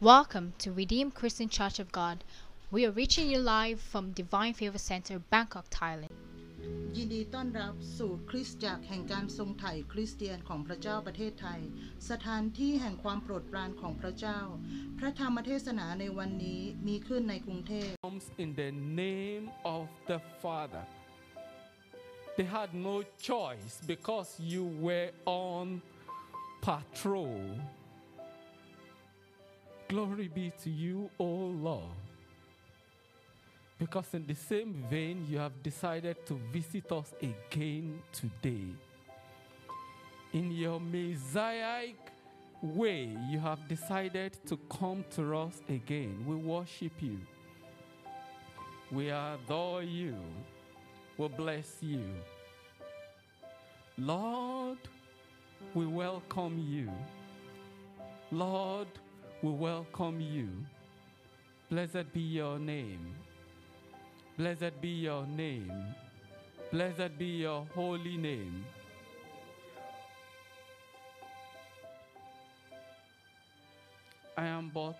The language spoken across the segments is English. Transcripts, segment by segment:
Welcome to Redeemed Christian Church of God. We are reaching you live from Divine Favor Center, Bangkok, Thailand. ยินดีต้อนรับสู่คริสตจักรแห่งการทรงไถ่คริสเตียนของพระเจ้าประเทศไทย สถานที่แห่งความโปรดปรานของพระเจ้า พระธรรมเทศนาในวันนี้มีขึ้นในกรุงเทพ comes in the name of the Father. They had no choice because you were on patrol. Glory be to you, O Lord. Because in the same vein, you have decided to visit us again today. In your Messianic way, you have decided to come to us again. We worship you. We adore you. We bless you. Lord, we welcome you. Lord, we welcome you. Blessed be your name. Blessed be your name. Blessed be your holy name. I am but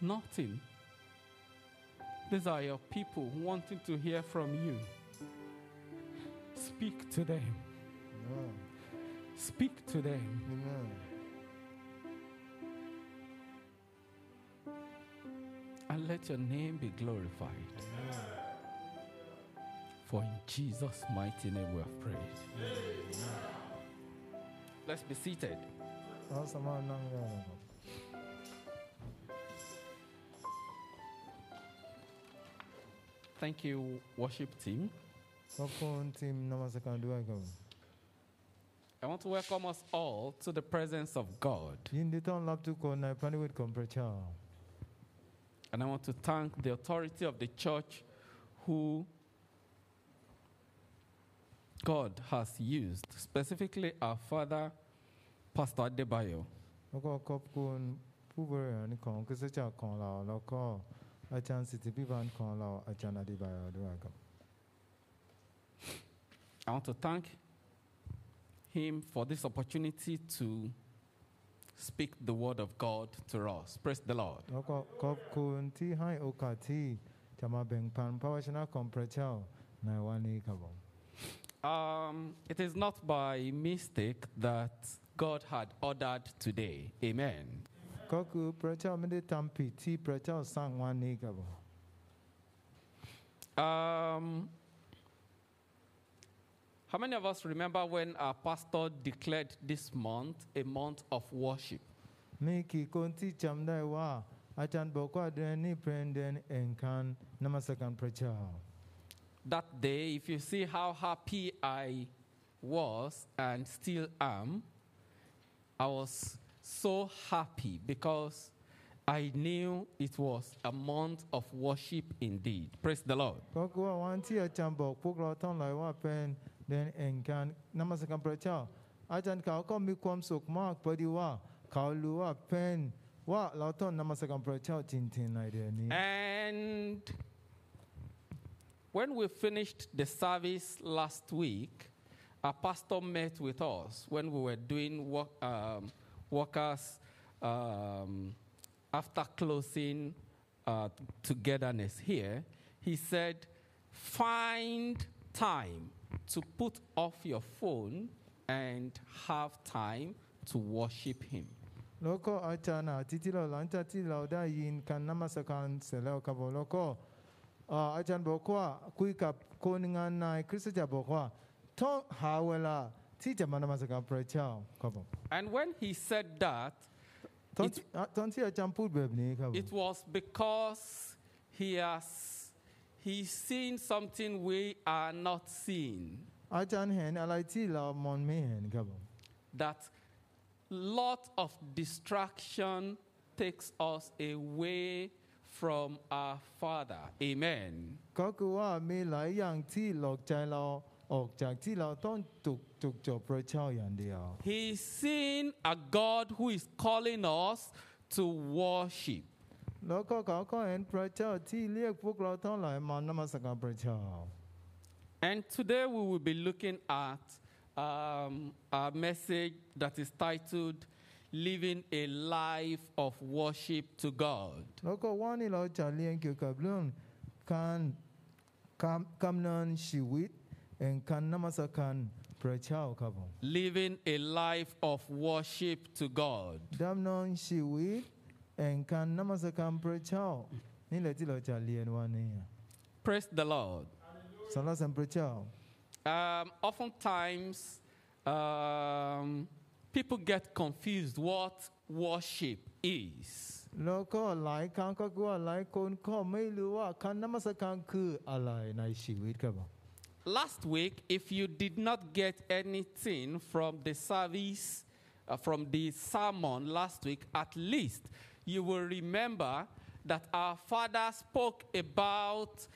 nothing. These are your people wanting to hear from you. Speak to them. Amen. Speak to them. Amen. and let your name be glorified. Amen. For in Jesus' mighty name we have prayed. Amen. Let's be seated. Thank you, worship team. I want to welcome us all to the presence of God. And I want to thank the authority of the church who God has used, specifically our father, Pastor Adebayo. แล้วก็ขอบคุณผู้บริหารของคริสตจักรของเรา แล้วก็อาจารย์สิทธิพิบาลของเราอาจารย์อธิบายด้วยครับ I want to thank him for this opportunity to speak the word of God to us. Praise the Lord. แล้วก็ขอบคุณที่ให้โอกาสที่จะมาแบ่งปันพระวจนะของพระเจ้าในวันนี้ครับผม Um, it is not by mistake that God had ordered today. Amen. ก็คือพระเจ้าไม่ได้ทำผิดที่พระเจ้าสร้างวันนี้ครับผม Um, how many of us remember when our pastor declared this month a month of worship? That day, if you see how happy I was and still am, I was so happy because I knew it was a month of worship indeed. Praise the Lord then en kan nama sa kan ajan ka ko mi kwam sok pen wa lao ton nama sa kan tin tin lai and when we finished the service last week our pastor met with us when we were doing work, um, workers um, after closing uh, togetherness here he said find time to put off your phone and have time to worship Him. loko atana titilo lanta tilo da yin kan namasakan selo kabo loko uh, bokwa kui koningan nai kristo bokwa to hawela ti manamasakan prachao kabo and when he said that it, uh，it was because he has he's seeing something we are not seeing. That lot of distraction takes us away from our Father. Amen. He's seeing a God who is calling us to worship. แล้วก็เขาก็เห็นพระเจ้าที่เรียกพวกเราทั้งหลายมานมัสการพระเจ้า And today we will be looking at um, a message that is titled living a life of worship to God. แล้วก็วันนี้เราจะเรียนเกี่ยวกับเรื่องการกำกำเนิดชีวิตแห่งการนมัสการพระเจ้าครับผม Living a life of worship to God. Enkan can prechao. Nile tilo cha lien. Praise the Lord. Salasam prechao. Um, oftentimes, um, people get confused what worship is. Last week, if you did not get anything from the service, uh, from the sermon last week, at least you will remember that our father spoke about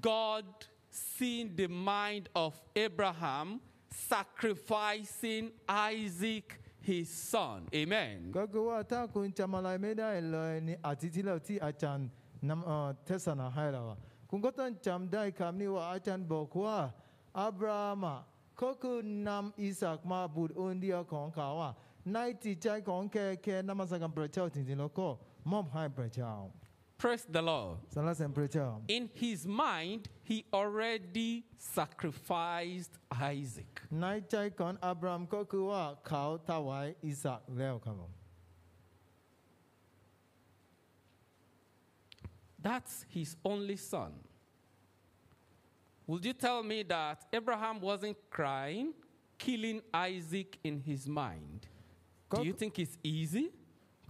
God seeing the mind of Abraham sacrificing Isaac, his son. Amen. ก็คือว่าถ้าคุณจำอะไรไม่ได้เลยนี่อาทิตย์ที่แล้วที่อาจารย์นำเอ่อเทศนาให้เราอะคุณก็ต้องจำได้คำนี้ว่าอาจารย์บอกว่าอับราฮัมอะก็คือนำอิสากมาบุตรองค์เดียวของเขาอะ 90ကျိုက်ကောင်ကဲကဲနမစကံပရချောတင်တင်လောကမော့ဟိုင်ပရချော Praise the Lord. In his mind, he already sacrificed Isaac. That's his only son. Would you tell me that Abraham wasn't crying, killing Isaac in his mind? Do you Kok- think it's easy?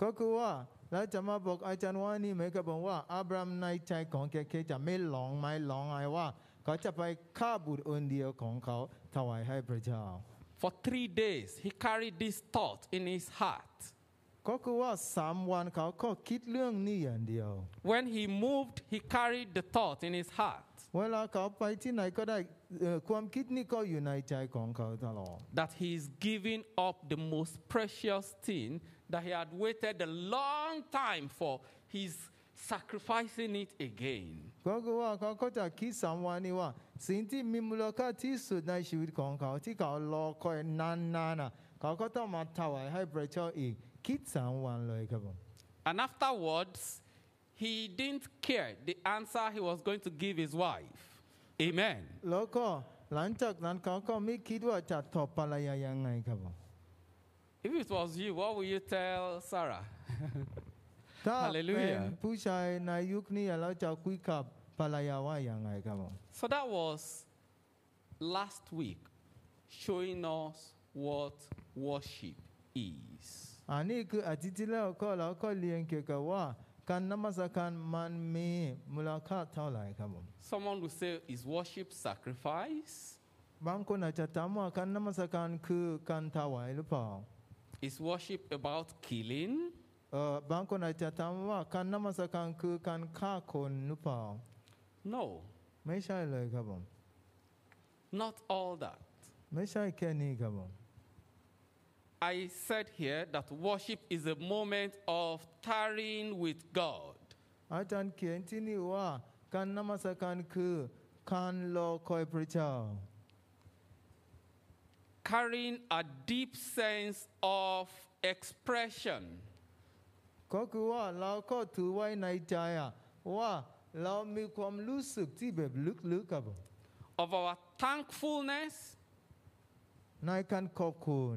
ก็คือว่าแล้วจะมาบอกอาจารย์ว่านี่เหมือนกับบอกว่าอับราฮัมในใจของแกแค่จะไม่หลงไม่หลงไอ้ว่า เขาจะไปฆ่าบุตรองค์เดียวของเขาถวายให้พระเจ้า For three days, he carried this thought in his heart. ก็คือว่าสามวันเขาก็คิดเรื่องนี้อย่างเดียว When he moved, he carried the thought in his heart เวลาเขาไปที่ไหนก็ได้เอ่อความคิดนี้ก็อยู่ในใจของเขาตลอด that he is giving up the most precious thing that he had waited a long time for. He's sacrificing it again. ก็คือว่าเขาก็จะคิดสามวันนี้ว่า สิ่งที่มีมูลค่าที่สุดในชีวิตของเขาที่เขารอคอยนานๆน่ะเขาก็ต้องมาถวายให้พระเจ้าอีก คิดสามวันเลยครับผม And afterwards, he didn't care the answer he was going to give his wife. Amen. แล้วก็หลังจากนั้นเขาก็ไม่คิดว่าจะตอบภรรยายังไงครับผม If it was you, what would you tell Sarah? ถ้า Hallelujah เป็นผู้ชายในยุคนี้เราจะคุยกับภรรยาว่ายังไงครับผม So that was last week, showing us what worship is. อันนี้คืออาทิตย์ที่แล้วก็เราก็เรียนเกี่ยวกับว่า การนมัสการมันมีมูลค่าเท่าไหร่ครับผม Someone will say, Is worship sacrifice? บางคนอาจจะถามว่าการนมัสการคือการถวายหรือเปล่า Is worship about killing? เออบางคนอาจจะถามว่าการนมัสการคือการฆ่าคนหรือเปล่า No, ไม่ใช่เลยครับผม not all that. ไม่ใช่แค่นี้ครับผม I said here that worship is a moment of tarrying with God. อาจารย์เขียนที่นี่ว่าการนมัสการคือการรอคอยพระเจ้า carrying a deep sense of expression ก็คือว่าเราก็ถือไว้ในใจอะว่าเรามีความรู้สึกที่แบบลึกๆครับผม of our thankfulness, ในการขอบคุณ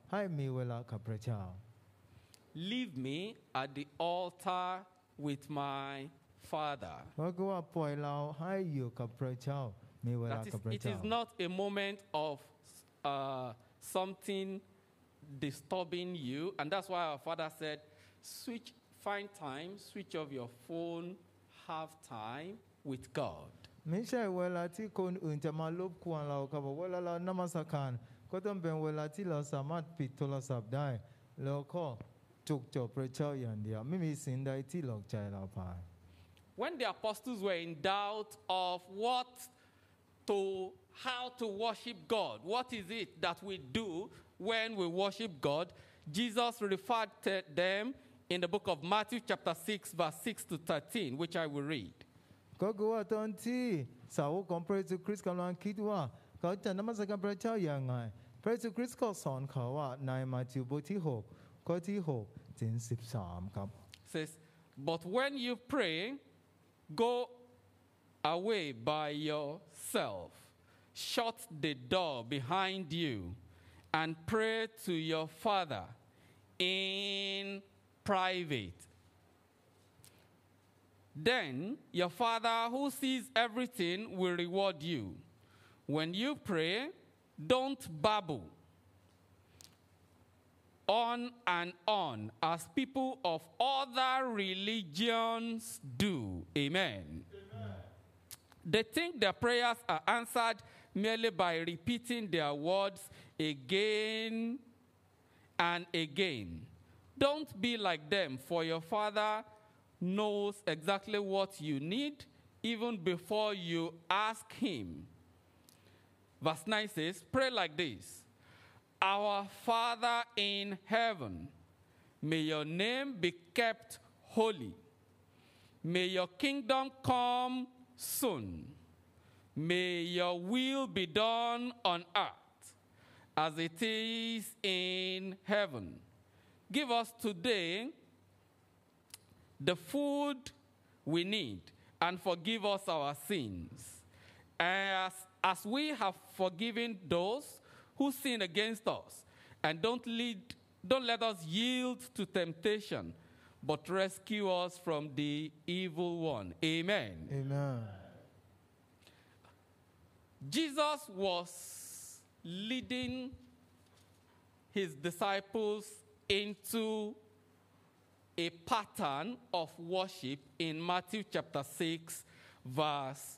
ก็อาจารย์หลอมเพลงเมื่อกี้ว่าขอให้ปล่อยเราอะไว้กับพระเจ้า ให้มีเวลากับพระเจ้า Leave me at the altar with my Father. แล้วก็ว่าปล่อยเราให้อยู่กับพระเจ้า มีเวลา That is, กับพระ it เจ้า is not a moment of uh, something disturbing you. And that's why our father said, switch, find time, switch off your phone, have time with God. ไม่ใช่เวลาที่คนอื่นจะมารบกวนเราครับบอกเวลาเรานมัสการ ก็ต้องเป็นเวลาที่เราสามารถปิดโทรศัพท์ได้ แล้วก็ จุกจบพระเจ้าอย่างเดียว ไม่มีสิ่งใดที่หลอกใจเราไป When the apostles were in doubt of what to, how to worship God, what is it that we do when we worship God, Jesus referred to them in the book of Matthew, chapter 6, verse 6 to 13, which I will read. ก็คือว่าตอนที่สาวกของพระเยซูคริสต์กำลังคิดว่าเขาจะนมัสการพระเจ้าอย่างไง พระเยซูคริสต์ก็สอนเขาว่าในมาธิวบทที่6ข้อที่6ถึง13 ครับ says, But when you pray, go away by yourself, shut the door behind you, and pray to your Father in private. Then your Father who sees everything will reward you. When you pray, don't babble on and on as people of other religions do. Amen. They think their prayers are answered merely by repeating their words again and again. Don't be like them, for your Father knows exactly what you need even before you ask Him. Verse 9 says, Pray like this Our Father in heaven, may your name be kept holy. May your kingdom come soon. May your will be done on earth as it is in heaven. Give us today the food we need and forgive us our sins as, as we have forgiven those who sin against us. And don't, lead, don't let us yield to temptation, but rescue us from the evil one. Amen. Amen. Jesus was leading his disciples into a pattern of worship in Matthew chapter 6, verse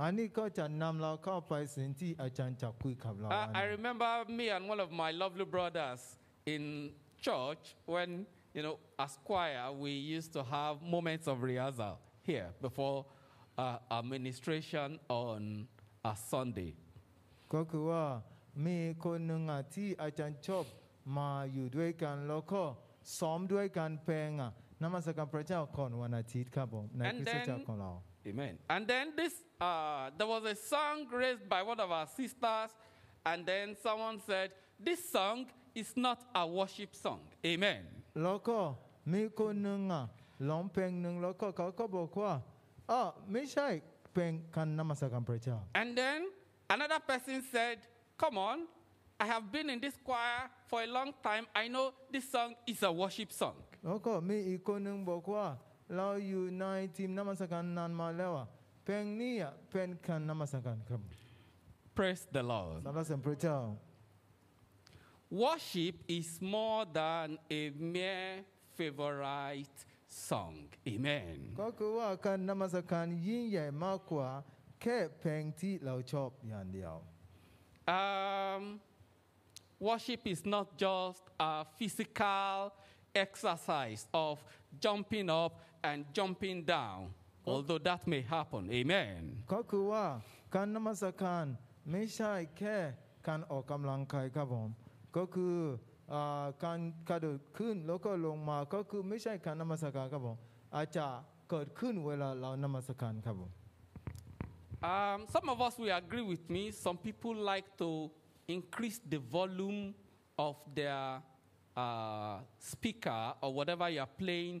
อันนี้ก็จะนำเราเข้าไปสิ่งที่อาจารย์จะคุยกับเรา Uh, อัน I นี้ remember me and one of my lovely brothers in church when, you know, as choir, we used to have moments of rehearsal here before uh, our ministration on a Sunday. ก็คือว่ามีคนหนึ่งอ่ะที่อาจารย์ชอบมาอยู่ด้วยกัน แล้วก็ซ้อมด้วยกันเพลงอ่ะนมัสการพระเจ้าก่อนวันอาทิตย์ครับผมใน And คริสตจักร then- ของเรา Amen. And then this, uh, there was a song raised by one of our sisters, and then someone said, This song is not a worship song. Amen. แล้วก็มีคนหนึ่งอ่ะร้องเพลงหนึ่งแล้วก็เขาก็บอกว่าอ๋อไม่ใช่เพลงการนมัสการพระเจ้า And then another person said, Come on, I have been in this choir for a long time. I know this song is a worship song. แล้วก็มีอีกคนหนึ่งบอกว่า เราอยู่ในทีมนมัสการนานมาแล้วอ่ะเพลงนี้อ่ะเป็นการนมัสการครับ Praise the Lord. สรรเสริญพระเจ้า Worship is more than a mere favorite song. Amen. ก็คือว่าการนมัสการยิ่งใหญ่มากกว่า แค่เพลงที่เราชอบอย่างเดียว Um, worship is not just a physical exercise of jumping up and jumping down, although that may happen. Amen. ก็คือว่าการนมัสการไม่ใช่แค่การออกกำลังกายครับผมก็คืออ่าการกระโดดขึ้นแล้วก็ลงมาก็คือไม่ใช่การนมัสการครับผมอาจจะเกิดขึ้นเวลาเรานมัสการครับผม Um, some of us will agree with me. Some people like to increase the volume of their uh, speaker or whatever you are playing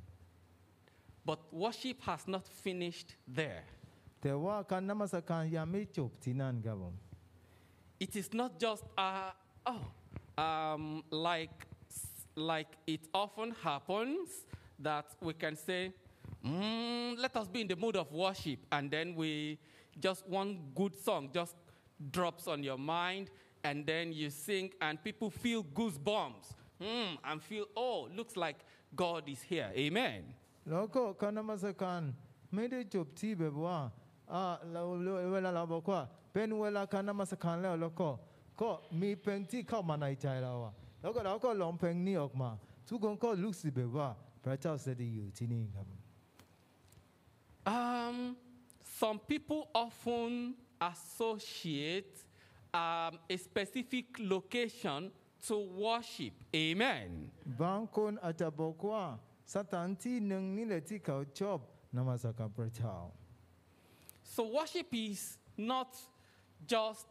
But worship has not finished there. แต่ว่าการนมัสการยังไม่จบที่นั่นครับผม It is not just, uh, oh, um, like, like it often happens that we can say, "Mm, let us be in the mood of worship, and then we just one good song just drops on your mind, and then you sing, and people feel goosebumps mm, and feel, oh, looks like God is here. Amen. แล้วก็การนมัสการไม่ได้จบที่แบบว่าอ่าเราเวลาเราบอกว่า เป็นเวลาการนมัสการแล้วแล้วก็ก็มีเพลงที่เข้ามาในใจเราอะแล้วก็เราก็ร้องเพลงนี้ออกมา ทุกคนก็รู้สึกแบบว่าพระเจ้าเสด็จอยู่ที่นี่ครับ Um, some people often associate um, a specific location to worship. Amen. บางคนอาจจะบอกว่า สถานที่หนึ่งนี่แหละที่เขาชอบนมัสการพระเจ้า So worship is not just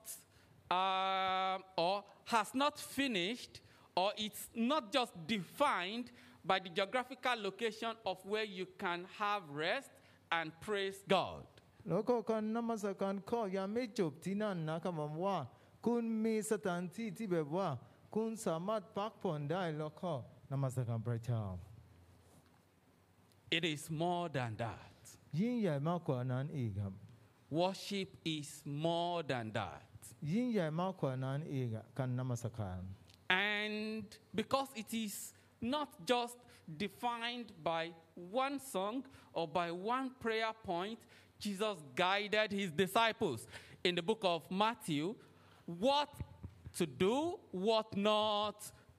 um, or has not finished, or it's not just defined by the geographical location of where you can have rest and praise God. แล้วก็การนมัสการก็ยังไม่จบที่นั่นนะครับผมว่า คุณมีสถานที่ที่แบบว่า คุณสามารถพักผ่อนได้แล้วก็นมัสการพระเจ้า It is more than that. ยิ่งใหญ่มากกว่านั้นอีกครับ Worship is more than that. ยิ่งใหญ่มากกว่านั้นอีกอะการนมัสการ And because it is not just defined by one song or by one prayer point, Jesus guided his disciples in the book of Matthew what to do, what not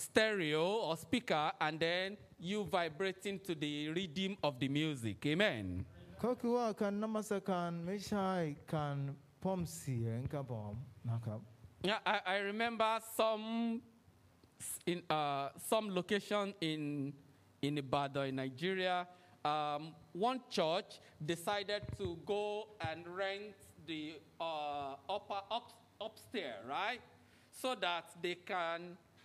stereo or speaker, and then you vibrating to the rhythm of the music. Amen. ก็คือว่าการนมัสการไม่ใช่การเพิ่มเสียงครับผมนะครับ Yeah, I, I remember some s- in uh, some location in in Ibadan, in Nigeria. Um, one church decided to go and rent the uh, upper up, upstairs, right, so that they can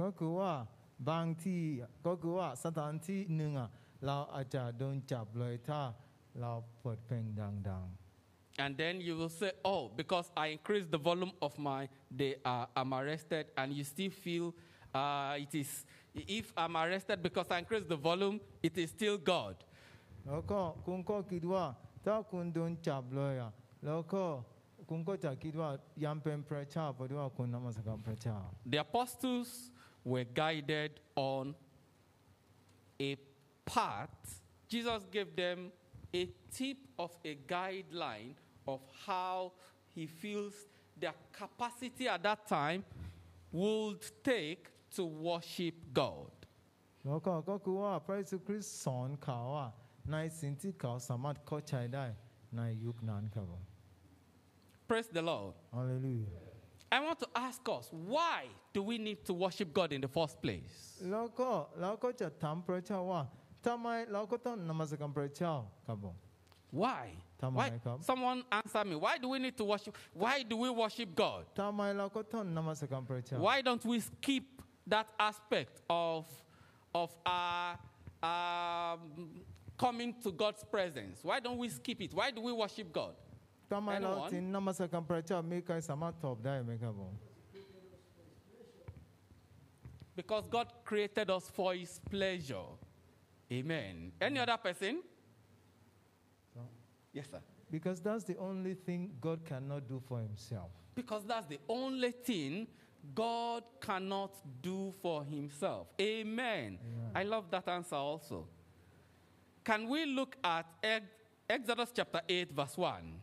ก็คือว่าบางที่ก็คือว่าสถานที่หนึ่งอะเราอาจจะโดนจับเลยถ้าเราเปิดเพลงดัง And then you will say, oh, because I increased the volume of my, they are, I'm arrested, and you still feel uh, it is, if I'm arrested because I increased the volume, it is still God. ๆ แล้วก็คุณก็คิดว่าถ้าคุณโดนจับเลยอะแล้วก็คุณก็จะคิดว่ายังเป็นพระเจ้าเพราะว่าคุณนมัสการพระเจ้า The apostles were guided on a path. Jesus gave them a tip of a guideline of how he feels their capacity at that time would take to worship God. แล้วก็ก็คือว่าพระเยซูคริสต์สอนเขาอะในสิ่งที่เขาสามารถเข้าใจได้ในยุคนั้นครับผม Praise the Lord. ฮาเลลูยา I want to ask us why do we need to worship God in the first place? แล้วก็เราก็จะถามพระเจ้าว่าทำไมเราก็ต้องนมัสการพระเจ้าครับผม Why? Tama Why? na ikaw. Someone answer me. Why do we need to worship? Why do we worship God? ทำไมเราก็ต้องนมัสการพระเจ้า Why don't we skip that aspect of, of our um, coming to God's presence? Why don't we skip it? Why do we worship God? Tama tin uh, sama top dai. Because God created us for his pleasure. Amen. Any other person? So, yes, sir. Because that's the only thing God cannot do for himself. Because that's the only thing God cannot do for himself. Amen. Amen. I love that answer also. Can we look at Exodus chapter 8, verse 1?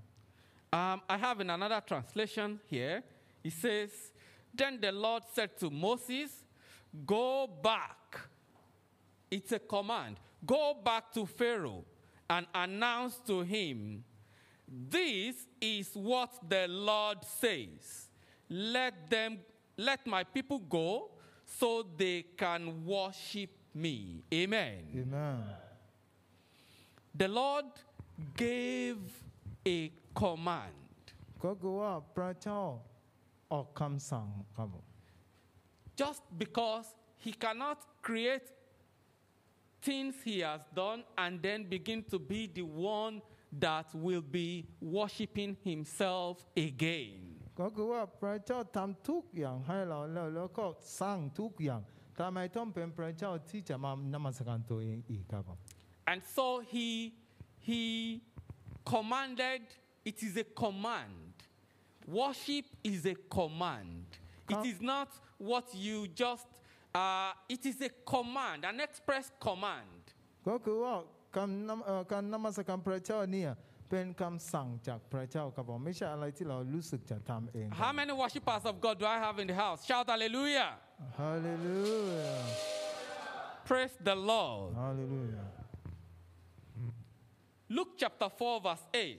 Um, I have in another translation here, it says, Then the Lord said to Moses, Go back. It's a command. Go back to Pharaoh and announce to him, This is what the Lord says. Let them let my people go so they can worship me. Amen. Amen. The Lord gave a command. ก็คือว่าพระเจ้าออกคำสั่งครับผม just because he cannot create things he has done and then begin to be the one that will be worshiping himself again. ก็คือว่าพระเจ้าทำทุกอย่างให้เราแล้วแล้วก็สร้างทุกอย่างทำไมต้องเป็นพระเจ้าที่จะมานมัสการตัวเองอีกครับผม And so he he commanded it is a command. Worship is a command. It Huh? is not what you just uh, it is a command, an express command. ก็คือว่าการนำเอ่อการนมัสการพระเจ้าเนี่ยเป็นคำสั่งจากพระเจ้าครับผมไม่ใช่อะไรที่เรารู้สึกจะทำเอง How many worshippers of God do I have in the house? Shout hallelujah. ฮาเลลูยา Praise the Lord. ฮาเลลูยา Luke chapter 4, verse 8.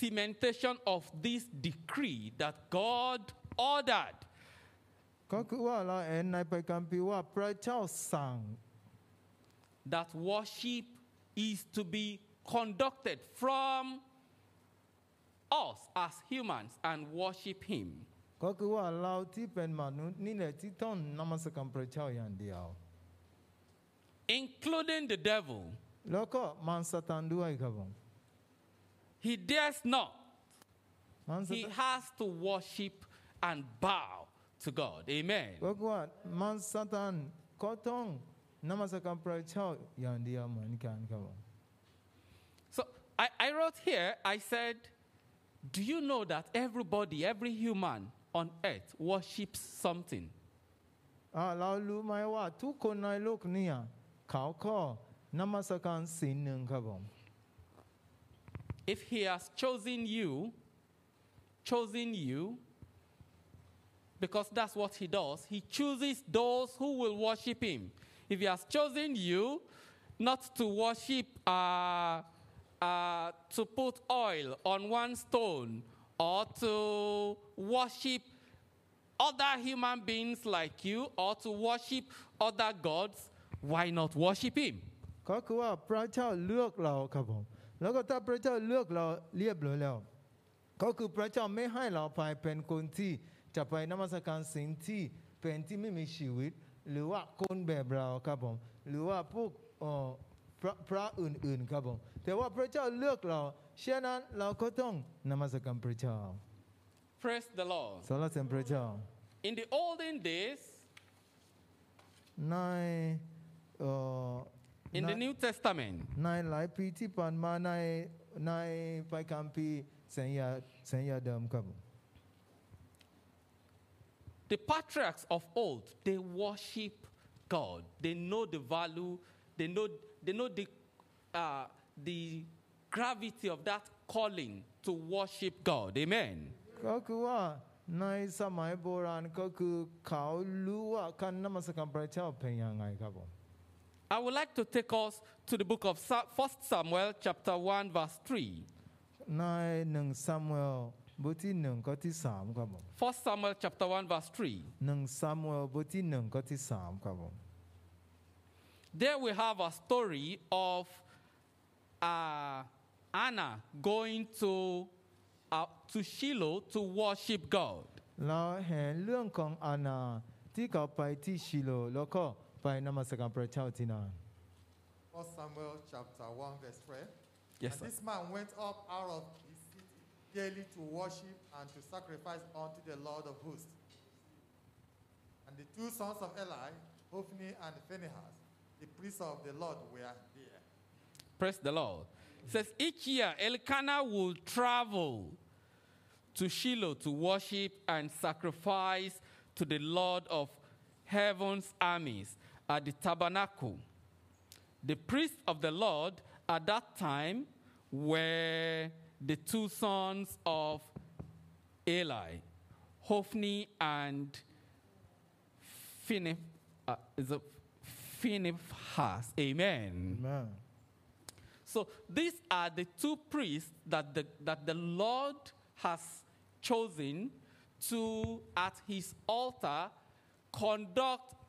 cementation of this decree that God ordered ก็คือว่าเราเห็นในพระคัมภีร์ว่าพระเจ้าสั่ง that worship is to be conducted from us as humans and worship Him. ก็คือว่าเราที่เป็นมนุษย์นี่แหละที่ต้องนมัสการพระเจ้าอย่างเดียว including the devil. แล้วก็มันสตันด้วยครับผม He dares not. มันส He ตัน has to worship and bow to God. Amen. ก็คือว่ามันสตันก็ต้องนมัสการพระเจ้าอย่างเดียวเหมือนกันครับผม So I, I wrote here, I said, Do you know that everybody, every human on earth worships something? อ่าเรารู้ไหมว่าทุกคนในโลกเนี่ยเขาก็นมัสการสิ่งหนึ่งครับผม If He has chosen you, chosen you, because that's what He does, He chooses those who will worship Him. If He has chosen you not to worship, uh, uh, to put oil on one stone or to worship other human beings like you or to worship other gods, why not worship Him? ก็คือว่าพระเจ้าเลือกเราครับผม แล้วก็ถ้าพระเจ้าเลือกเราเรียบร้อยแล้ว ก็คือพระเจ้าไม่ให้เราไปเป็นคนที่จะไปนมัสการสิ่งที่เป็นที่ไม่มีชีวิต หรือว่าคนแบบเราครับผมหรือว่าพวกเอ่อพระพระอื่นๆครับผมแต่ว่าพระเจ้าเลือกเราฉะนั้นเราก็ต้องนมัสการพระเจ้า Praise the Lord. สรรเสริญพระเจ้า In the olden days, ในเอ่อ in ใน the New Testament, ในหลายปีที่ผ่านมาในในไปคัมภีร์ สัญญาสัญญาเดิมครับผม The patriarchs of old, they worship God. They know the value, they know, they know the, uh, the gravity of that calling to worship God. Amen. ก็คือว่าในสมัยโบราณก็คือเขารู้ว่าการนมัสการพระเจ้าเป็นยังไงครับผม I would like to take us to the book of Sa- 1 Samuel, chapter 1, verse 3. ในหนึ่งซามูเอลบทที่หนึ่งข้อที่สามครับผม 1 Samuel, chapter 1, verse 3. หนึ่งซามูเอลบทที่หนึ่งข้อที่สามครับผม There we have a story of uh, Anna going to, uh, to Shiloh to worship God. เราเห็นเรื่องของอานาที่เขาไปที่ชิโลแล้วก็ ไปนมัสการพระเจ้าที่นั่น 1 Samuel chapter 1, verse 12. Yes, and sir. this man went up out of his city daily to worship and to sacrifice unto the Lord of hosts. And the two sons of Eli, Hophni and Phinehas, the priests of the Lord, were there. Praise the Lord. It says each year Elkanah will travel to Shiloh to worship and sacrifice to the Lord of heaven's armies at the tabernacle. The priests of the Lord at that time were the two sons of Eli, Hophni and Phinehas. Uh, is it Phinehas. Amen. Amen. So these are the two priests that the, that the Lord has chosen to, at his altar, conduct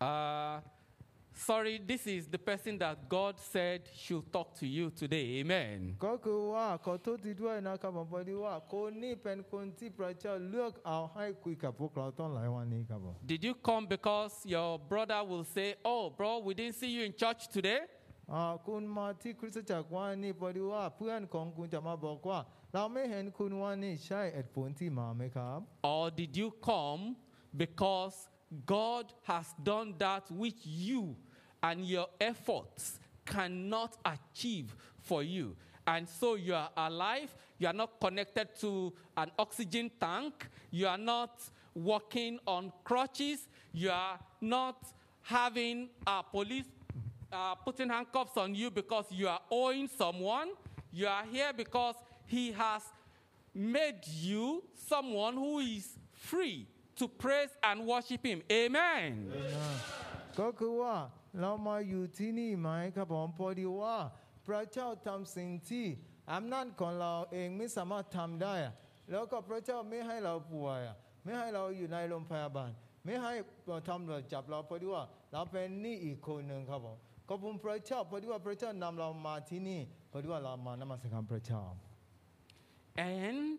Uh, sorry, this is the person that God said should talk to you today. Amen. ก็คือว่าขอโทษทีด้วยนะครับผมพอดีว่าคนนี้เป็นคนที่พระเจ้าเลือกเอาให้คุยกับพวกเราตอนหลายวันนี้ครับผม Did you come because your brother will say, Oh, bro, we didn't see you in church today? อ่าคุณมาที่คริสตจักรวันนี้พอดีว่าเพื่อนของคุณจะมาบอกว่า เราไม่เห็นคุณวันนี้ใช่เหตุผลที่มาไหมครับ Or did you come because God has done that which you and your efforts cannot achieve for you? And so you are alive, you are not connected to an oxygen tank, you are not walking on crutches, you are not having a police uh, putting handcuffs on you because you are owing someone. You are here because he has made you someone who is free to praise and worship him. Amen. ก็คือว่าเรามาอยู่ที่นี่ไหมครับผมพอดีว่าพระเจ้าทำสิ่งที่อำนาจของเราเองไม่สามารถทำได้อะแล้วก็พระเจ้าไม่ให้เราป่วยอะไม่ให้เราอยู่ในโรงพยาบาล ไม่ให้ทำรวจจับเราพอดีว่าเราเป็นหนี่อีกคนหนึ่งครับผมขอบคุณพระเจ้าพอดีว่าพระเจ้านำเรามาที่นี่พอดีว่าเรามานมัสการพระเจ้า And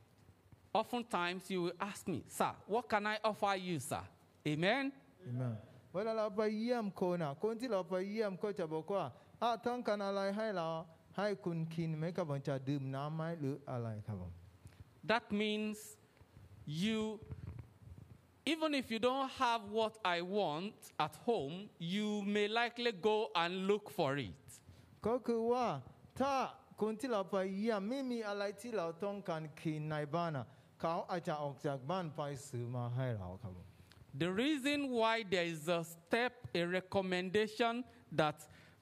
oftentimes you will ask me, Sir, what can I offer you, sir? Amen. เห็นไหมเวลาเราไปเยี่ยมคนอ่ะคนที่เราไปเยี่ยมก็จะบอกว่าอ่ะต้องการอะไรให้เราให้คุณกินไหมครับผมจะดื่มน้ำไหมหรืออะไรครับผม That means you, even if you don't have what I want at home, you may likely go and look for it. ก็คือว่าถ้าคนที่เราไปเยี่ยมไม่มีอะไรที่เราต้องการกินในบ้านอ่ะ เขาอาจจะออกจากบ้านไปซื้อมาให้เราครับผม The reason why there is a step, a recommendation that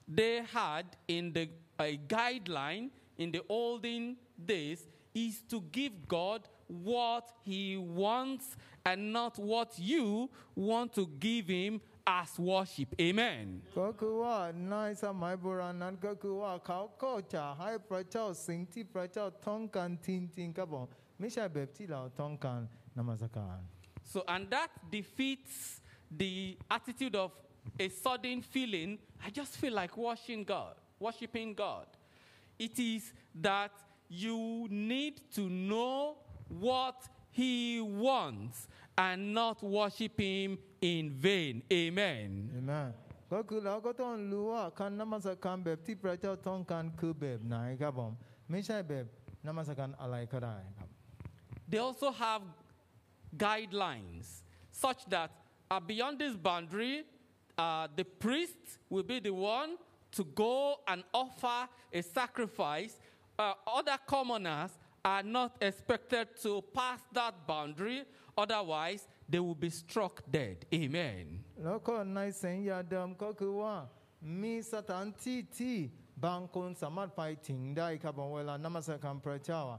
they had in the a guideline in the olden days is to give God what he wants and not what you want to give him as worship. Amen. ก็คือว่าในสมัยโบราณนั้นก็คือว่าเขาก็จะให้พระเจ้าสิ่งที่พระเจ้าต้องการจริงๆครับผม ไม่ใช่แบบที่เราต้องการนมัสการ So, and that defeats the attitude of a sudden feeling, I just feel like worshiping God, worshiping God. It is that you need to know what He wants and not worship Him in vain. Amen. เห็นไหมก็คือเราก็ต้องรู้ว่าการนมัสการแบบที่พระเจ้าต้องการคือแบบไหนครับผมไม่ใช่แบบนมัสการอะไรก็ได้ครับ they also have guidelines such that uh, beyond this boundary, uh, the priest will be the one to go and offer a sacrifice. Uh, other commoners are not expected to pass that boundary, otherwise, they will be struck dead. Amen. namasa kan prachawa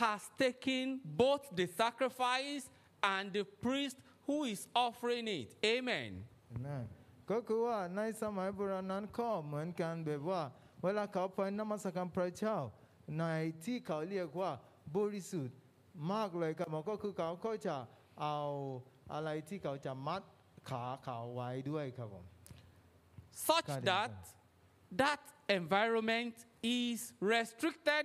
has taken both the sacrifice and the priest who is offering it. Amen. เห็นไหมก็คือว่าในสมัยโบราณนั้นก็เหมือนกันแบบว่า เวลาเขาไปนมัสการพระเจ้า ในที่เขาเรียกว่าบริสุทธิ์มากเลยครับผมก็คือเขาก็จะเอาอะไรที่เขาจะมัดขาเขาไว้ด้วยครับผม such Got it, that that environment is restricted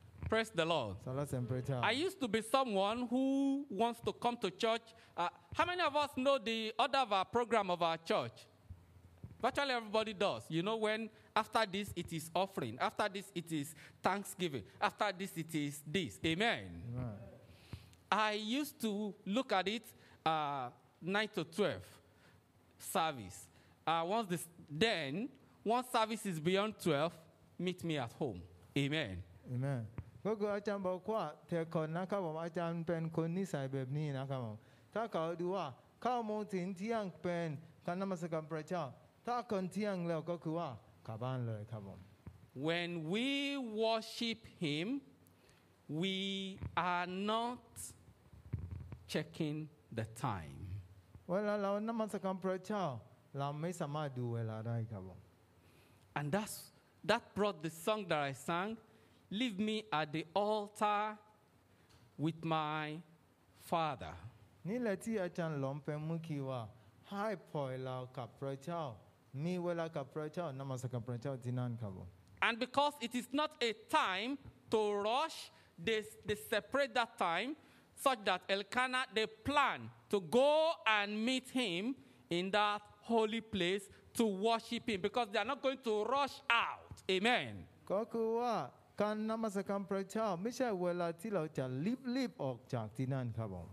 Praise the Lord. So let's I used to be someone who wants to come to church. Uh, how many of us know the order of our program of our church? Virtually everybody does. You know, when after this it is offering, after this it is thanksgiving, after this it is this. Amen. I used to look at it uh, 9 to 12 service. Uh, once this, then, once service is beyond 12, meet me at home. Amen. Amen. ก็คืออาจารย์บอกว่าแต่ก่อนนะครับผมอาจารย์เป็นคนนิสัยแบบนี้นะครับผมถ้าเขาดูว่าเข้าโมงถึงเที่ยงเป็นการนมัสการพระเจ้า ถ้าก่อนเที่ยงแล้วก็คือว่ากลับบ้านเลยครับผม When we worship Him, we are not checking the time. เวลาเรานมัสการพระเจ้า เราไม่สามารถดูเวลาได้ครับผม And that's, that brought the song that I sang Leave me at the altar with my Father. นี่แหละที่อาจารย์หลอมเป็นเมื่อกี้ว่าให้ปล่อยเรากับพระเจ้า มีเวลากับพระเจ้านมัสการพระเจ้าที่นั่นครับผม And because it is not a time to rush, they, they separate that time such that Elkanah, they plan to go and meet him in that holy place to worship him because they are not going to rush out. Amen. ก็คือว่า การนมัสการพระเจ้า ไม่ใช่เวลาที่เราจะรีบรีบๆออกจากที่นั่นครับผม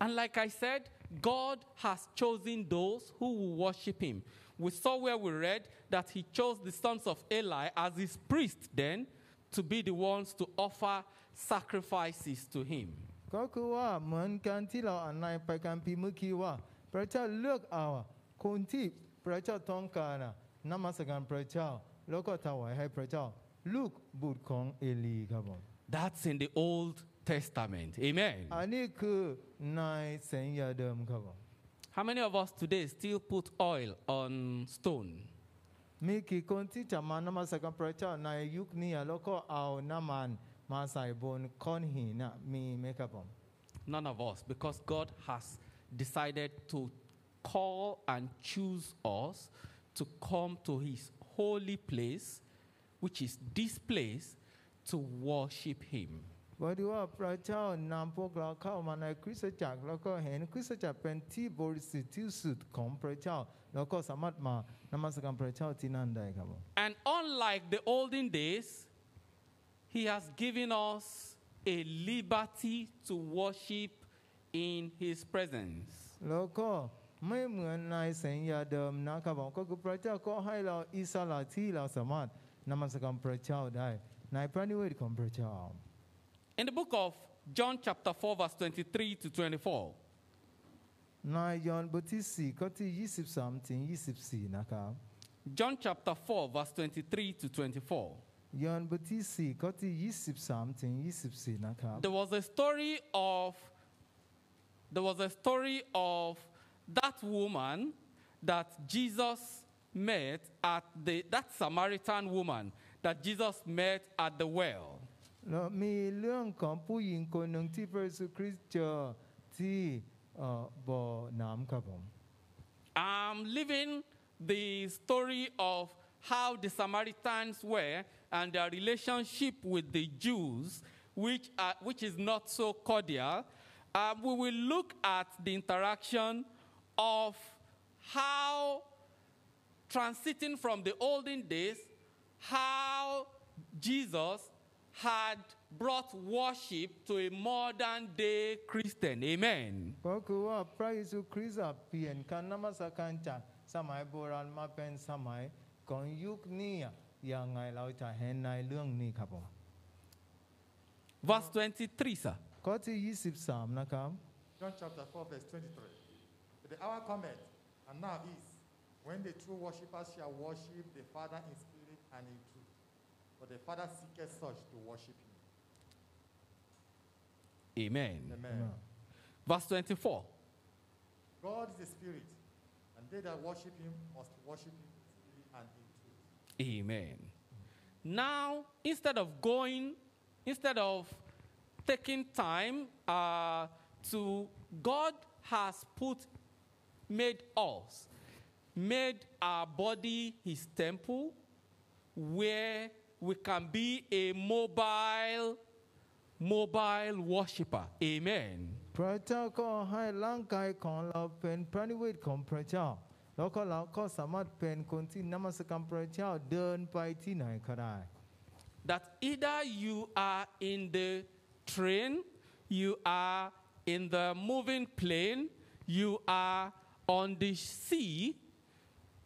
And like I said, God has chosen those who will worship him. We saw where we read that he chose the sons of Eli as his priests then to be the ones to offer sacrifices to him. ก็คือว่าเหมือนกันที่เราอ่านในไปการพิมพ์เมื่อกี้ว่า พระเจ้าเลือกเอาคนที่พระเจ้าต้องการน่ะนมัสการพระเจ้า แล้วก็ถวายให้พระเจ้า Luke budkon eligabon. That's in the Old Testament. Amen. How many of us today still put oil on stone? Chaman na konhi na mi. None of us, because God has decided to call and choose us to come to His holy place which is this place, to worship him. พอดีว่าพระเจ้านำพวกเราเข้ามาในคริสตจักรแล้วก็เห็นคริสตจักรเป็นที่บริสุทธิ์ที่สุดของพระเจ้า แล้วก็สามารถมานมัสการพระเจ้าที่นั่นได้ครับผม And unlike the olden days, he has given us a liberty to worship in his presence. แล้วก็ไม่เหมือนในสัญญาเดิมนะครับผมก็คือพระเจ้าก็ให้เราอิสระที่เราสามารถ นมัสการพระเจ้าได้ ในพระนิเวศของพระเจ้า In the book of John, chapter 4, verse 23 to 24, ในยอห์นบทที่ 4 ข้อที่ 23 ถึง 24 นะครับ John chapter 4, verse 23 to 24. ยอห์นบทที่ 4 ข้อที่ 23 ถึง 24 นะครับ There was a story of there was a story of that woman that Jesus met at the that Samaritan woman that Jesus met at the well. แล้วมีเรื่องของผู้หญิงคนหนึ่งที่พระเยซูคริสต์เจอที่เอ่อบ่อน้ำครับผม I'm living the story of how the Samaritans were and their relationship with the Jews, which, are, which is not so cordial. Uh, we will look at the interaction of how, transiting from the olden days, how Jesus had brought worship to a modern day Christian. Amen. Verse 23, sir. John chapter 4, verse 23. The hour cometh, and now is, when the true worshippers shall worship the Father in spirit and in truth. For the Father seeketh such to worship him. Amen. Amen. Verse 24. God is a spirit, and they that worship him must worship him in spirit and in truth. Amen. Now, instead of going, instead of taking time uh, to, God has put, made us, made our body his temple, where we can be a mobile, mobile worshiper. Amen. พระเจ้าก็ให้ร่างกายของเราเป็นพระนิเวศของพระเจ้า แล้วก็เราก็สามารถเป็นคนที่นมัสการพระเจ้าเดินไปที่ไหนก็ได้ that either you are in the train, you are in the moving plane, you are on the sea,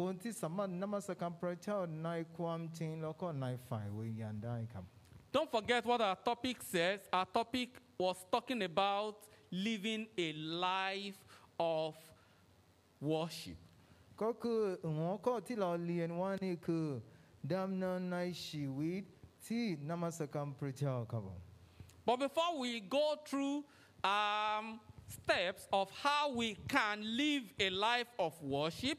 คนที่สามารถนมัสการพระเจ้าในความจริงแล้วก็ในฝ่ายวิญญาณได้ครับ Don't forget what our topic says. Our topic was talking about living a life of worship. ก็คือหัวข้อที่เราเรียนว่านี่คือดำเนินในชีวิตที่นมัสการพระเจ้าครับผม But before we go through um, steps of how we can live a life of worship,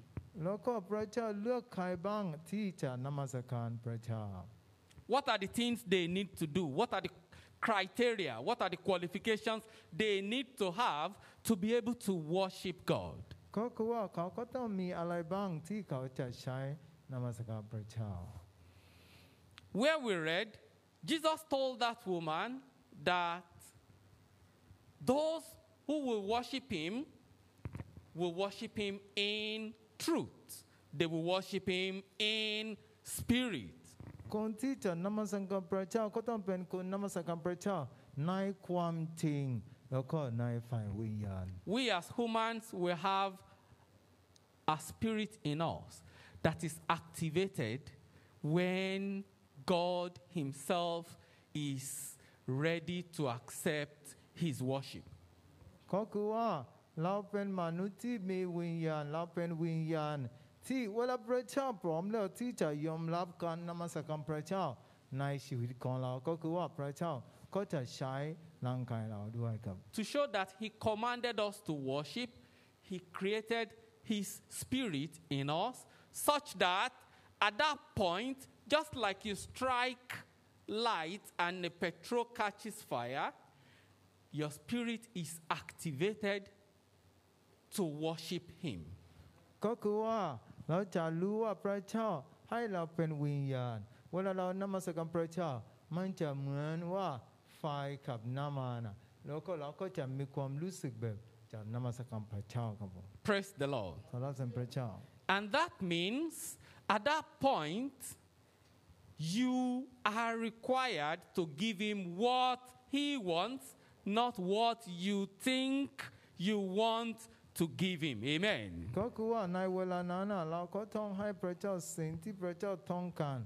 แล้วก็พระเจ้าเลือกใครบ้างที่จะนมัสการพระเจ้า What are the things they need to do? What are the criteria? What are the qualifications they need to have to be able to worship God? ก็คือว่าเขาก็ต้องมีอะไรบ้างที่เขาจะใช้นมัสการพระเจ้า Where we read, Jesus told that woman that those who will worship him will worship him in truth. They will worship him in spirit. คนที่จะนมัสการพระเจ้าก็ต้องเป็นคนนมัสการพระเจ้าในความจริง แล้วก็ในฝ่ายวิญญาณ We as humans will have a spirit in us that is activated when God Himself is ready to accept His worship. ก็คือว่า လောက်ပန်မနုတိမေဝင်ယံလောက်ပန်ဝင်ယံတိဝလပရချာပရမလတိချာယုံလောက်ကန်နမစကံပရချာနိုင်ရှိဝိကောလောကကဝပရချာကောချာရှိုင်လန်ကိုင်လောဒူအိုက်ကပ် To show that he commanded us to worship he created his spirit in us such that at that point just like you strike light and the petrol catches fire your spirit is activated to worship Him. ก็คือว่าเราจะรู้ว่าพระเจ้าให้เราเป็นวิญญาณ เวลาเรานมัสการพระเจ้า มันจะเหมือนว่าไฟกับน้ำมันอะแล้วก็เราก็จะมีความรู้สึกแบบจะนมัสการพระเจ้าครับผม Praise the Lord. สรรเสริญพระเจ้า And that means at that point, you are required to give him what he wants, not what you think you want to give him. Amen. ก็คือว่าในเวลานั้นน่ะเราก็ต้องให้พระเจ้าสิ่งที่พระเจ้าต้องการ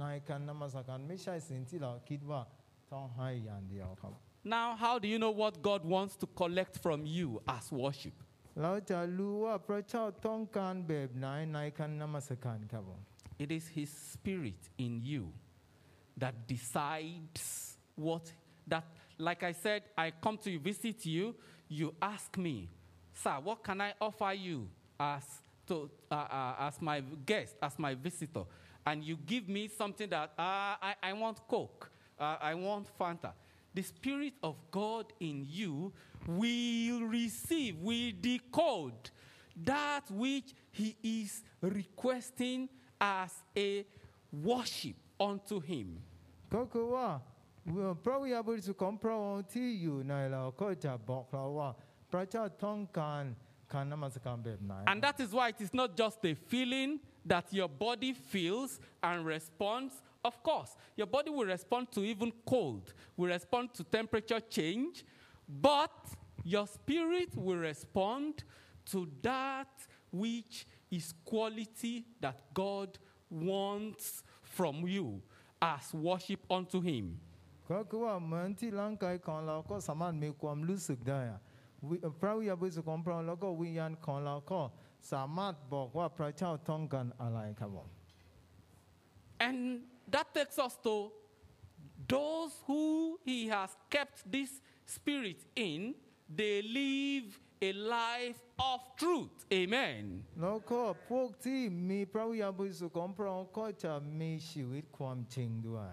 ในการนมัสการไม่ใช่สิ่งที่เราคิดว่าต้องให้อย่างเดียวครับ Now, how do you know what God wants to collect from you as worship? เราจะรู้ว่าพระเจ้าต้องการแบบไหนในการนมัสการครับผม It is His Spirit in you that decides what, that, like I said, I come to visit you, you ask me, Sir, what can I offer you as, to, uh, uh, as my guest, as my visitor? And you give me something that uh, I, I want Coke, uh, I want Fanta. The Spirit of God in you will receive, will decode that which He is requesting as a worship unto Him. Koko wa, probably able to comprehend you, Naila Okota Boklawa. ญาณบริสุทธิ์ของพระองค์ที่อยู่ในเราก็จะบอกเราว่าพระเจ้าต้องการการนมัสการแบบไหน And that is why it is not just a feeling that your body feels and responds. Of course, your body will respond to even cold, will respond to temperature change, but your spirit will respond to that which is quality that God wants from you as worship unto Him. ก็คือว่าเหมือนที่ร่างกายของเราก็สามารถมีความรู้สึกได้อะวิ พระวิญญาณบริสุทธิ์ของพระองค์แล้วก็วิญญาณของเราก็สามารถบอกว่าพระเจ้าต้องการอะไรครับผม And that takes us to those who he has kept this spirit in, they live a life of truth. Amen. แล้วก็พวกที่มีพระวิญญาณบริสุทธิ์ของพระองค์ก็จะมีชีวิตความจริงด้วย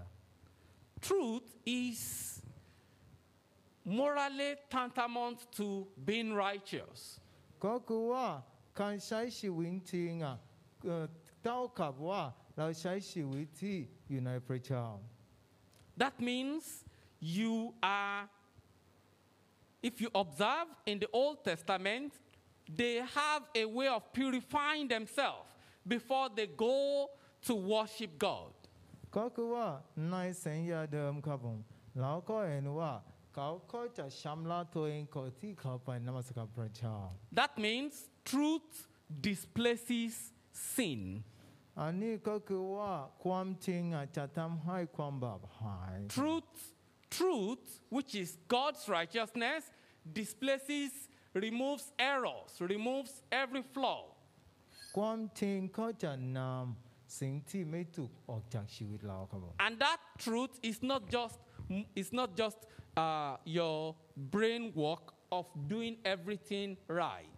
Truth is morally tantamount to being righteous. That means you are, if you observe in the Old Testament, they have a way of purifying themselves before they go to worship God. เราก็เห็นว่าเขาก็จะชำระตัวเองก่อนที่เขาไปนมัสการพระเจ้า That means truth displaces sin. อันนี้ก็คือว่าความจริงอ่ะจะทำให้ความบาปหาย Truth, truth, which is God's righteousness, displaces, removes errors, removes every flaw. ความจริงก็จะนำสิ่งที่ไม่ถูกออกจากชีวิตเราครับผม And that truth is not just it's not just uh, your brain work of doing everything right.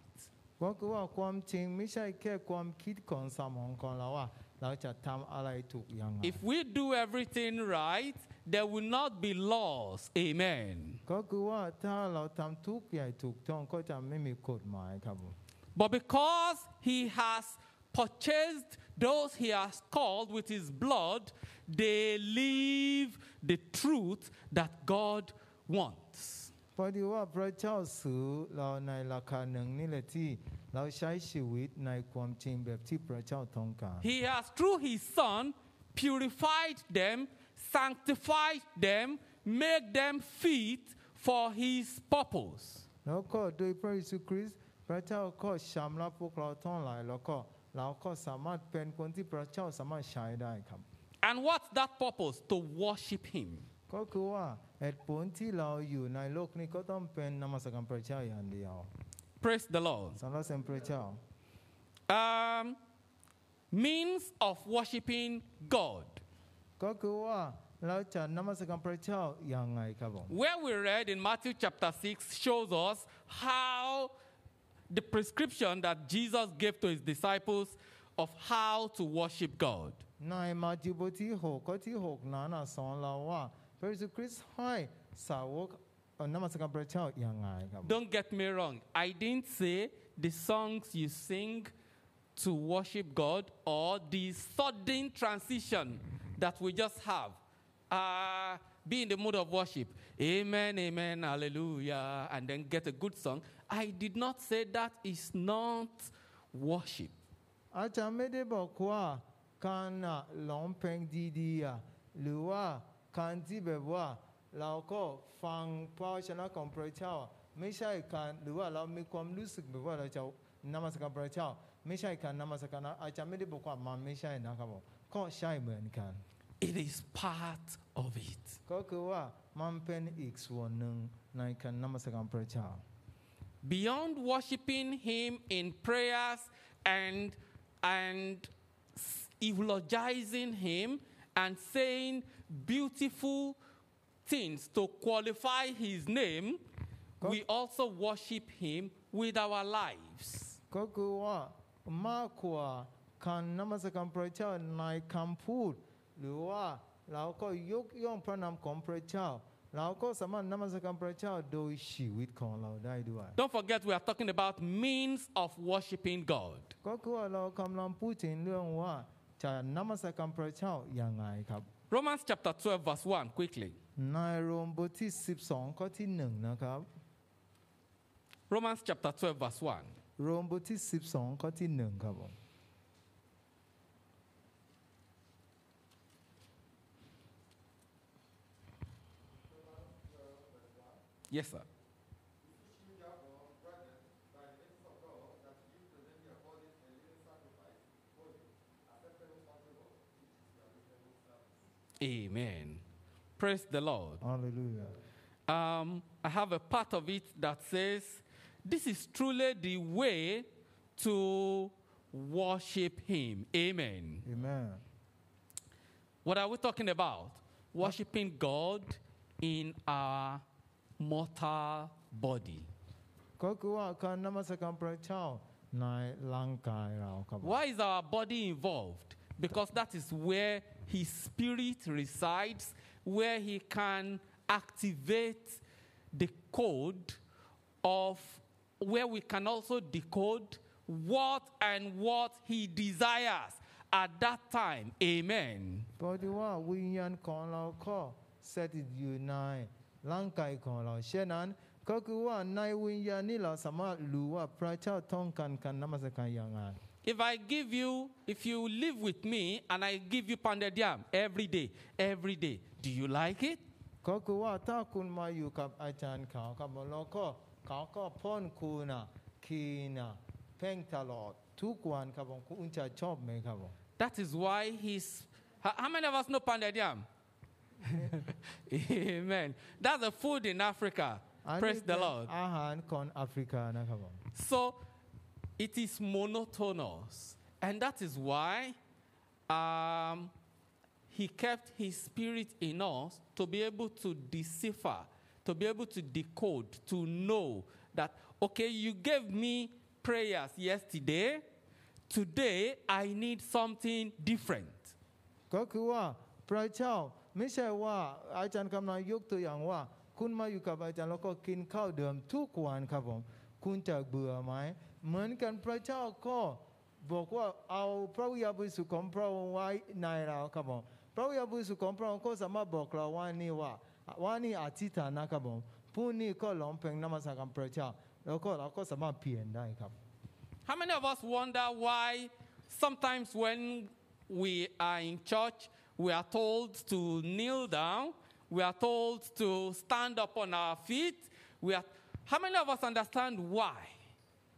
ก็คือว่าความจริงไม่ใช่แค่ความคิดของสมองของเราว่าเราจะทำอะไรถูกยังไง If we do everything right, there will not be laws. Amen. ก็คือว่าถ้าเราทำทุกอย่างถูกต้องก็จะไม่มีกฎหมายครับผม But because he has purchased those he has called with his blood, they live the truth that God wants. พอดีว่าพระเจ้าซื้อเราในราคาหนึ่งนี่แหละที่เราใช้ชีวิตในความจริงแบบที่พระเจ้าต้องการ He has, through His Son, purified them, sanctified them, made them fit for His purpose. แล้วก็โดยพระเยซูคริสต์พระเจ้าก็ชำระพวกเราทั้งหลาย แล้วก็เราก็สามารถเป็นคนที่พระเจ้าสามารถใช้ได้ครับ And what's that purpose? To worship Him. ก็คือว่าเหตุผลที่เราอยู่ในโลกนี้ก็ต้องเป็นนมัสการพระเจ้าอย่างเดียว Praise the Lord. สรรเสริญพระเจ้า Um, means of worshiping God. ก็คือว่าเราจะนมัสการพระเจ้าอย่างไงครับผม Where we read in Matthew chapter 6 shows us how the prescription that Jesus gave to his disciples of how to worship God. ในมาธิวบทที่หกข้อที่หกนั้นน่ะสอนเราว่าพระเยซูคริสต์ให้สาวกเอ่อนมัสการพระเจ้าอย่างไงครับ Don't get me wrong. I didn't say the songs you sing to worship God or the sudden transition that we just have. Uh, be in the mood of worship. Amen, amen, hallelujah, and then get a good song. I did not say that is not worship. อาจารย์ไม่ได้บอกว่า การน่ะร้องเพลงดีๆอ่ะหรือว่าการที่แบบว่าเราก็ฟังพระวจนะของพระเจ้าอ่ะไม่ใช่การหรือว่าเรามีความรู้สึกแบบว่าเราจะนมัสการพระเจ้า ไม่ใช่การนมัสการนะอาจารย์ไม่ได้บอกว่ามันไม่ใช่นะครับผมก็ใช่เหมือนกัน It is part of it. ก็คือว่ามันเป็นอีกส่วนหนึ่งในการนมัสการพระเจ้า Beyond worshiping Him in prayers and, and s- eulogizing him and saying beautiful things to qualify his name, we also worship him with our lives. Kan nai kampur yong pranam sama Don't forget we are talking about means of worshiping God. Kam lam putin ากำลังพูดถึงเรื่องว่าจะนมัสการพระเจ้าอย่างไรครับ Romans chapter 12, verse 1, quickly. ในโรมบทที่ 12 ข้อที่ 1 นะครับ Romans chapter 12, verse 1. โรมบทที่ 12 ข้อที่ 1 ครับผม Yes, sir. Amen. Praise the Lord. Hallelujah. Um, I have a part of it that says, This is truly the way to worship Him. Amen. Amen. What are we talking about? Worshipping God in our mortal body. Why is our body involved? Because that is where his spirit resides, where he can activate the code of where we can also decode what and what he desires at that time. Amen. Sàmà kan kan. ของเราเช่นนั้น ก็คือว่าในวิญญาณนี้เราสามารถรู้ว่าพระเจ้าต้องการการนมัสการอย่างไร If I give you, if you live with me and I give you pounded yam every day, every day, do you like it? ก็คือว่าถ้าคุณมาอยู่กับอาจารย์เขาครับผมแล้วก็เขาก็พ่นคุณนะคีนะเพ่งตลอดทุกวันครับผมคุณจะชอบไหมครับผม That is why he's. How how many of us know pounded yam? Amen. That's the food in Africa. อัน Praise นี้ the เป็น Lord. อาหารของแอฟริกานะครับผม So it is monotonous. And that is why um, he kept his spirit in us to be able to decipher, to be able to decode, to know that, okay, you gave me prayers yesterday. Today, I need something different. ก็คือว่าพระเจ้าไม่ใช่ว่าอาจารย์กำลังยกตัวอย่างว่า คุณมาอยู่กับอาจารย์แล้วก็กินข้าวเดิมทุกวันครับผมคุณจะเบื่อไหม เหมือนกันพระเจ้าก็บอกว่าเอาพระวิญญาณบริสุทธิ์ของพระองค์ไว้ในเราครับผมพระวิญญาณบริสุทธิ์ของพระองค์ก็สามารถบอกเราว่านี่ว่าว่านี่อธิษฐานนะครับผม พรุ่งนี้ก็ร้องเพลงนมัสการพระเจ้า แล้วก็เราก็สามารถเปลี่ยนได้ครับ How many of us wonder why sometimes when we are in church, we are told to kneel down, we are told to stand up on our feet? We are, how many of us understand why?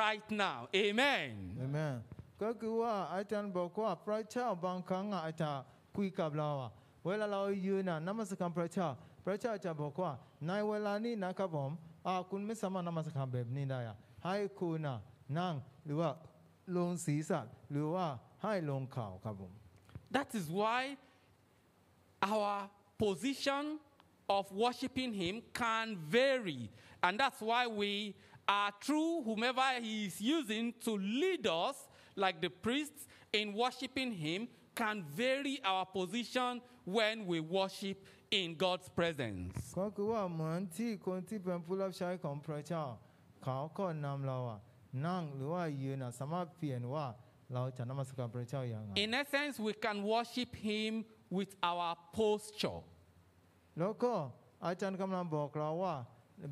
right now. Amen. เห็นไหมก็คือว่าอาจารย์บอกว่าพระเจ้าบางครั้งอะอาจจะคุยกับเราอะเวลาเรายืนน่ะนมัสการพระเจ้าพระเจ้าจะบอกว่าในเวลานี้นะครับผมอ่าคุณไม่สามารถนมัสการแบบนี้ได้อะให้คุณน่ะนั่งหรือว่าลงศีรษะหรือว่าให้ลงเข่าครับผม That is why our position of worshiping Him can vary. And that's why we are through whomever He is using to lead us, like the priests, in worshiping Him, can vary our position when we worship in God's presence. ก็คือว่าเหมือนที่คนที่เป็นผู้รับใช้ของพระเจ้า เขาก็นำเราอ่ะนั่งหรือว่ายืนอ่ะสามารถเปลี่ยนว่าเราจะนมัสการพระเจ้าอย่างไร In essence, we can worship Him with our posture. แล้วก็อาจารย์กำลังบอกเราว่า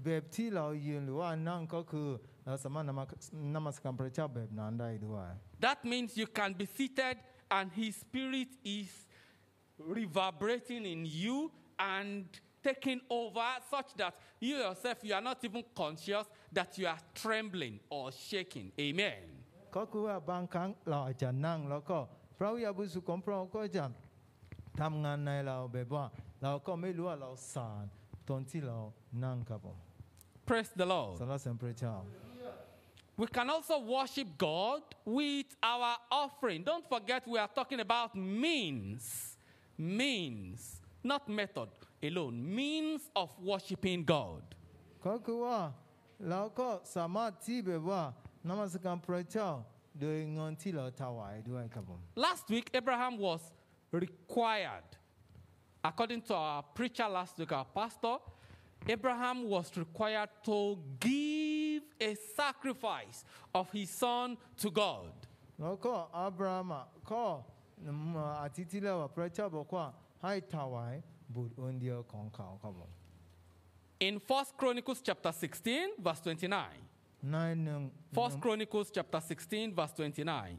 แบบที่เรายืนหรือว่านั่งก็คือเราสามารถนมัสนมัสการพระเจ้าแบบนั้นได้ด้วย That means you can be seated and His Spirit is reverberating in you and taking over such that you yourself, you are not even conscious that you are trembling or shaking. Amen. ก็คือว่าบางครั้งเราอาจจะนั่ง แล้วก็พระวิญญาณบริสุทธิ์ของพระองค์ก็จะทำงานในเราแบบว่า เราก็ไม่รู้ว่าเราสาน Praise the Lord. We can also worship God with our offering. Don't forget, we are talking about means. Means, not method alone. Means of worshiping God. Last week, Abraham was required according to our preacher last week, our pastor, Abraham was required to give a sacrifice of his son to God. Abraham. In 1 Chronicles chapter 16 verse 29. First Chronicles chapter 16 verse 29.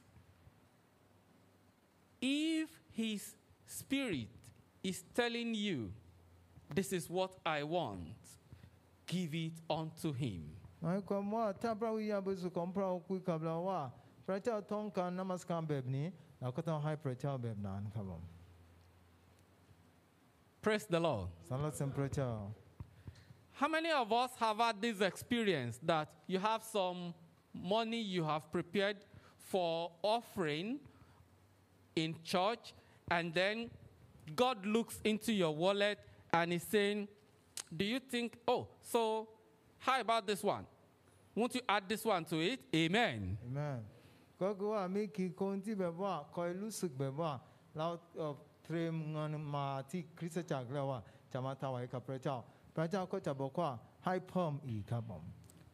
If His Spirit is telling you, This is what I want, give it unto Him. Praise the Lord. How many of us have had this experience that you have some money you have prepared for offering, in church, and then God looks into your wallet and is saying, Do you think, oh, so how about this one? Won't you add this one to it? Amen. Amen ก็คือว่ามีกี่คนที่แบบว่าคอยรู้สึกแบบว่า เราเอ่อเตรียมเงินมาที่คริสตจักรแล้วว่าจะมาถวายกับพระเจ้า พระเจ้าก็จะบอกว่าให้เพิ่มอีกครับผม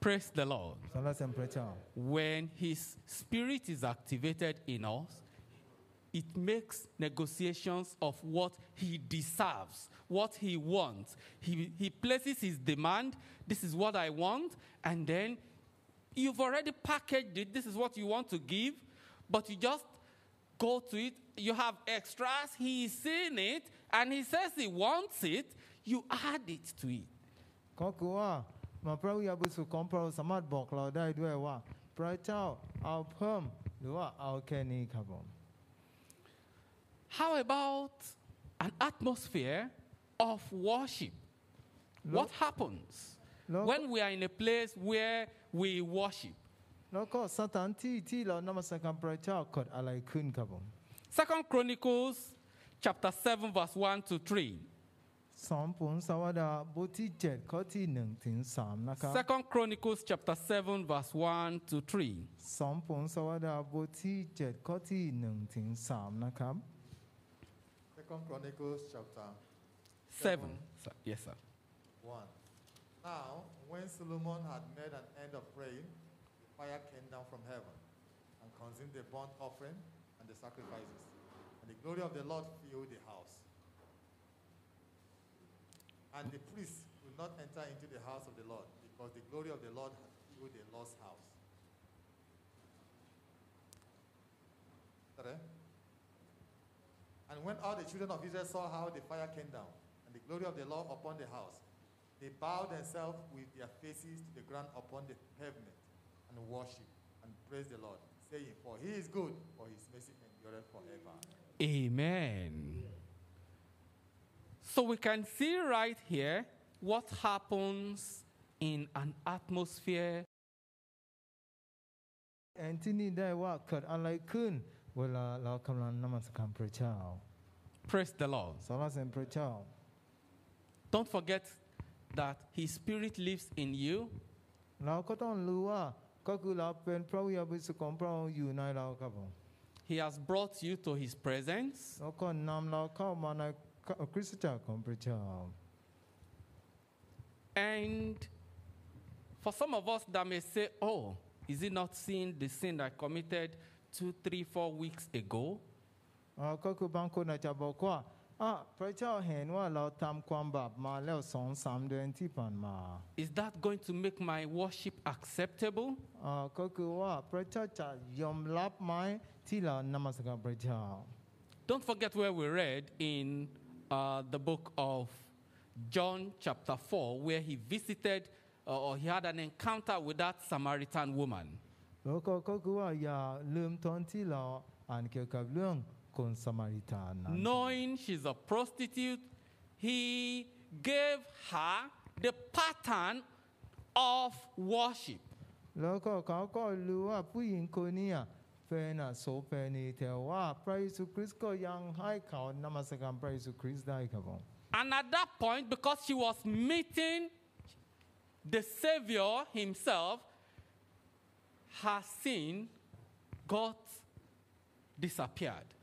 Praise the Lord. สรรเสริญพระเจ้า When His Spirit is activated in us, it makes negotiations of what He deserves, what He wants. He, he places His demand this is what I want, and then you've already packaged it. This is what you want to give, but you just go to it. You have extras. He is seeing it, and He says He wants it. you add it to it. ก็คือว่ามาพระวิญญาณบริสุทธิ์ของพระองค์สามารถบอกเราได้ด้วยว่า พระเจ้าเอาเพิ่มหรือว่าเอาแค่นี้ครับผม How about an atmosphere of worship? What happens แล้วก็ when we are in a place where we worship? แล้วก็สถานที่ที่เรานมัสการพระเจ้าเกิดอะไรขึ้นครับผม Second Chronicles chapter 7 verse 1 to 3. สองผลสวัสดาบทที่7ข้อที่1ถึง3นะครับ Second Chronicles chapter 7 verse 1 to 3. สองผลสวัสดาบทที่7ข้อที่1ถึง3นะครับ Second Chronicles chapter 7. Sir, Yes, sir. 1. Now, when Solomon had made an end of praying, the fire came down from heaven and consumed the burnt offering and the sacrifices. And the glory of the Lord filled the house. And the priests could not enter into the house of the Lord because the glory of the Lord had filled the Lord's house. Is that it? And when all the children of Israel saw how the fire came down and the glory of the Lord upon the house, they bowed themselves with their faces to the ground upon the pavement and worshiped and praised the Lord, saying, For he is good, for his mercy endureth forever. Amen. So we can see right here what happens in an atmosphere แอนที่นี่ได้ว่าเกิดอะไรขึ้น เวลาเรากำลังนมัสการพระเจ้า Praise the Lord. สรรเสริญพระเจ้า Don't forget that His Spirit lives in you เราก็ต้องรู้ว่าก็คือเราเป็นพระวิญญาณบริสุทธิ์ของพระองค์อยู่ในเราครับผม He has brought you to His presence แล้วก็นำเราเข้ามาในคริสตจักรของพระเจ้า And for some of us that may say, Oh, is it not sin, the sin I committed two, three, four weeks ago? อ่าก็คือบางคนอาจจะบอกว่าอ่ะพระเจ้าเห็นว่าเราทำความบาปมาแล้วสองสามเดือนที่ผ่านมา Is that going to make my worship acceptable? อ่าก็คือว่าพระเจ้าจะยอมรับไหมที่เรานมัสการพระเจ้า Don't forget where we read in uh, the book of John, chapter 4, where he visited uh, or he had an encounter with that Samaritan woman. แล้วก็ก็คือว่าอย่าลืมตอนที่เราอ่านเกี่ยวกับเรื่องคนสมาริตานนั้น Knowing she's a prostitute, he gave her the pattern of worship. แล้วก็เขาก็รู้ว่าผู้หญิงคนนี้เป็นอ่ะโสเภณีแต่ว่าพระเยซูคริสต์ก็ยังให้เขานมัสการพระเยซูคริสต์ได้ครับผม And at that point, because she was meeting the Savior himself, her sin, got disappeared.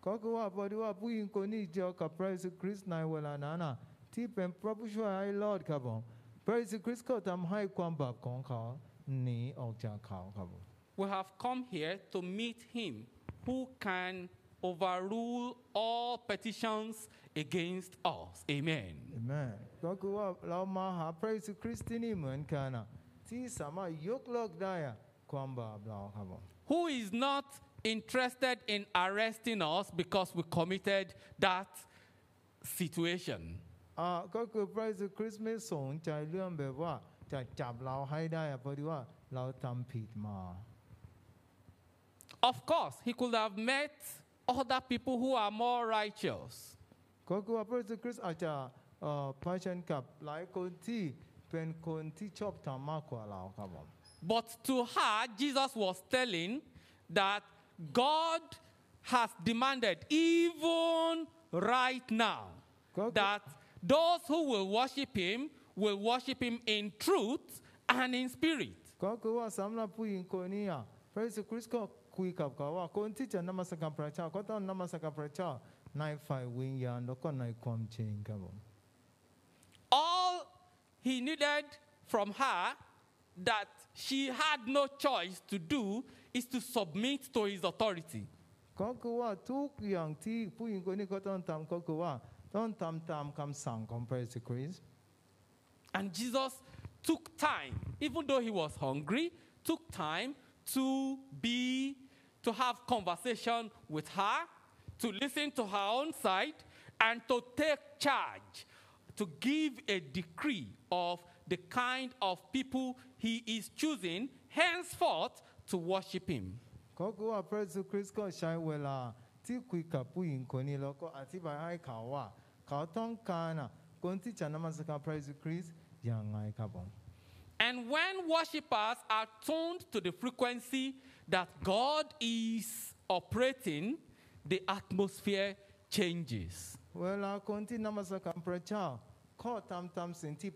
Koko wa bodi ni je praise Christ na wala nana. Ti pen ai Lord ka. Praise Christ ko tam hai kwan bab ni okja ka ka. We have come here to meet him who can overrule all petitions against us. Amen. Amen. Koko wa ha praise Christ ni mun kana. Ti sama yok daya kwamba. Who is not interested in arresting us because we committed that situation. Ah, có cái Christmas song bề wa, à, wa lao tam pít mà. Of course, he could have met other people who are more righteous. Có chả, passion ti. But to her, Jesus was telling that God has demanded, even right now, God, that those who will worship him will worship him in truth and in spirit. All he needed from her that she had no choice to do is to submit to his authority. And Jesus took time, even though he was hungry, took time to be to have conversation with her, to listen to her own side, and to take charge, to give a decree of the kind of people he is choosing henceforth to worship him. And when worshippers are tuned to the frequency that God is operating, the atmosphere changes. Well, I continue. Call tam tam senti.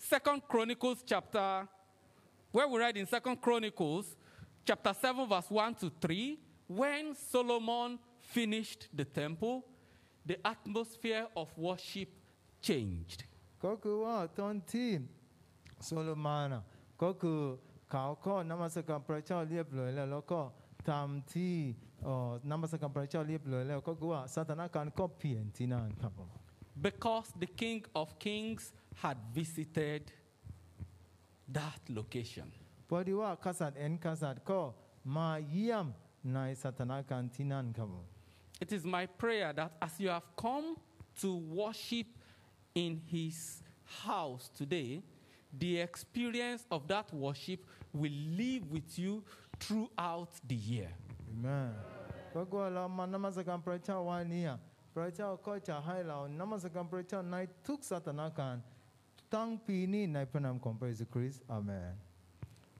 Second Chronicles chapter, where we read in Second Chronicles chapter 7, verse 1 to 3, when Solomon finished the temple, the atmosphere of worship changed. ก็คือว่าตอนที่โซโลมานอ่ะก็คือเขาก็นมัสการพระเจ้าเรียบร้อยแล้วแล้วก็ทำที่เอ่อนมัสการพระเจ้าเรียบร้อยแล้วก็คือว่าสถานการณ์ก็เปลี่ยนที่นั่นครับผม Because the King of Kings had visited that location. En ko ma yam na kantinan. It is my prayer that as you have come to worship in his house today, the experience of that worship will live with you throughout the year. Amen. Pagwala pracha wania pracha hailao pracha night tuk. ตั้งปีนี้ในพระนามของพระเยซูคริสต์อาเมน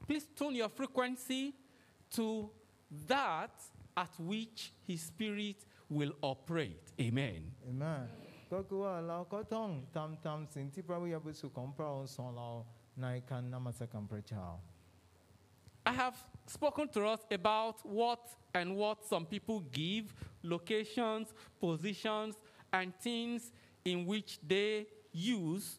Please tune your frequency to that at which His Spirit will operate. Amen. เห็นไหมก็คือว่าเราก็ต้องทำตามสิ่งที่พระวิญญาณบริสุทธิ์ของพระองค์สอนเราในการนมัสการพระเจ้า I have spoken to us about what and what some people give, locations, positions, and things in which they use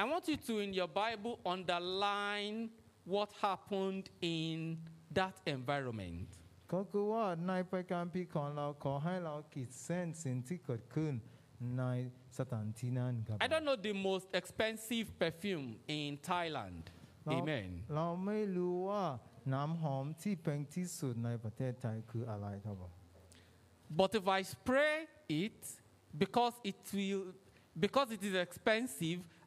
สรรเสริญพระเจ้า I want you to, in your Bible, underline what happened in that environment. ก็คือว่าในประการปีของเราขอให้เราขีดเส้นสิ่งที่เกิดขึ้นในสถานที่นั้นครับ I don't know the most expensive perfume in Thailand. เรา Amen. เราไม่รู้ว่าน้ำหอมที่แพงที่สุดในประเทศไทยคืออะไรครับผม But if I spray it, because it will, because it is expensive,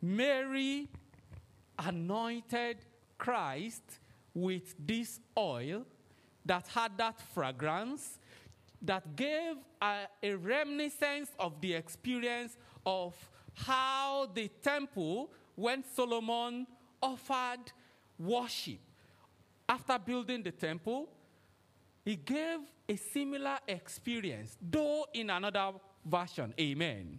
Mary anointed Christ with this oil that had that fragrance that gave a, a reminiscence of the experience of how the temple, when Solomon offered worship after building the temple, he gave a similar experience, though in another version. Amen.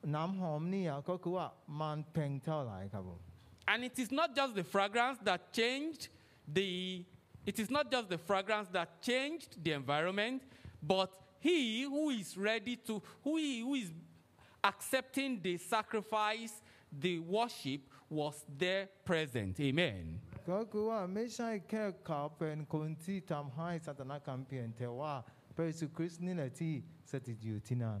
ก็คือว่าในพระคัมภีร์บอกเราว่าน้ำหอมนี่อ่ะก็คือว่ามันแพงเท่าไหร่ครับผม And it is not just the fragrance that changed the it is not just the fragrance that changed the environment, but he who is ready to who, he, who is accepting the sacrifice, the worship was there present. Amen. ก็คือว่าไม่ใช่แค่เขาเป็นคนที่ทำให้สถานการณ์เปลี่ยนแต่ว่าพระเยซูคริสต์นี่แหละที่สถิตอยู่ที่นั่น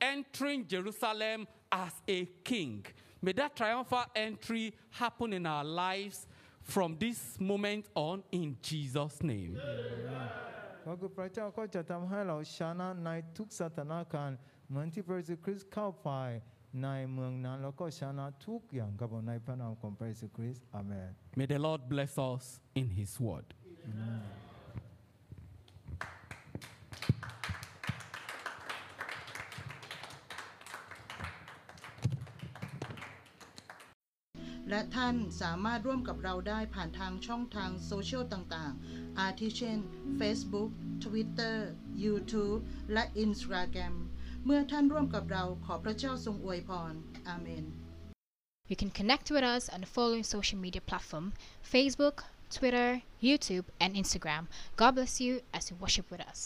entering Jerusalem as a king. May that triumphal entry happen in our lives from this moment on in Jesus' name. May the Lord bless us in His word. และท่านสามารถร่วมกับเราได้ผ่านทางช่องทางโซเชียลต่างๆ อาทิเช่น Facebook Twitter YouTube และ Instagram เมื่อท่านร่วมกับเราขอพระเจ้าทรงอวยพร อาเมน You can connect with us on the following social media platform Facebook, Twitter, YouTube, and Instagram. God bless you as you worship with us.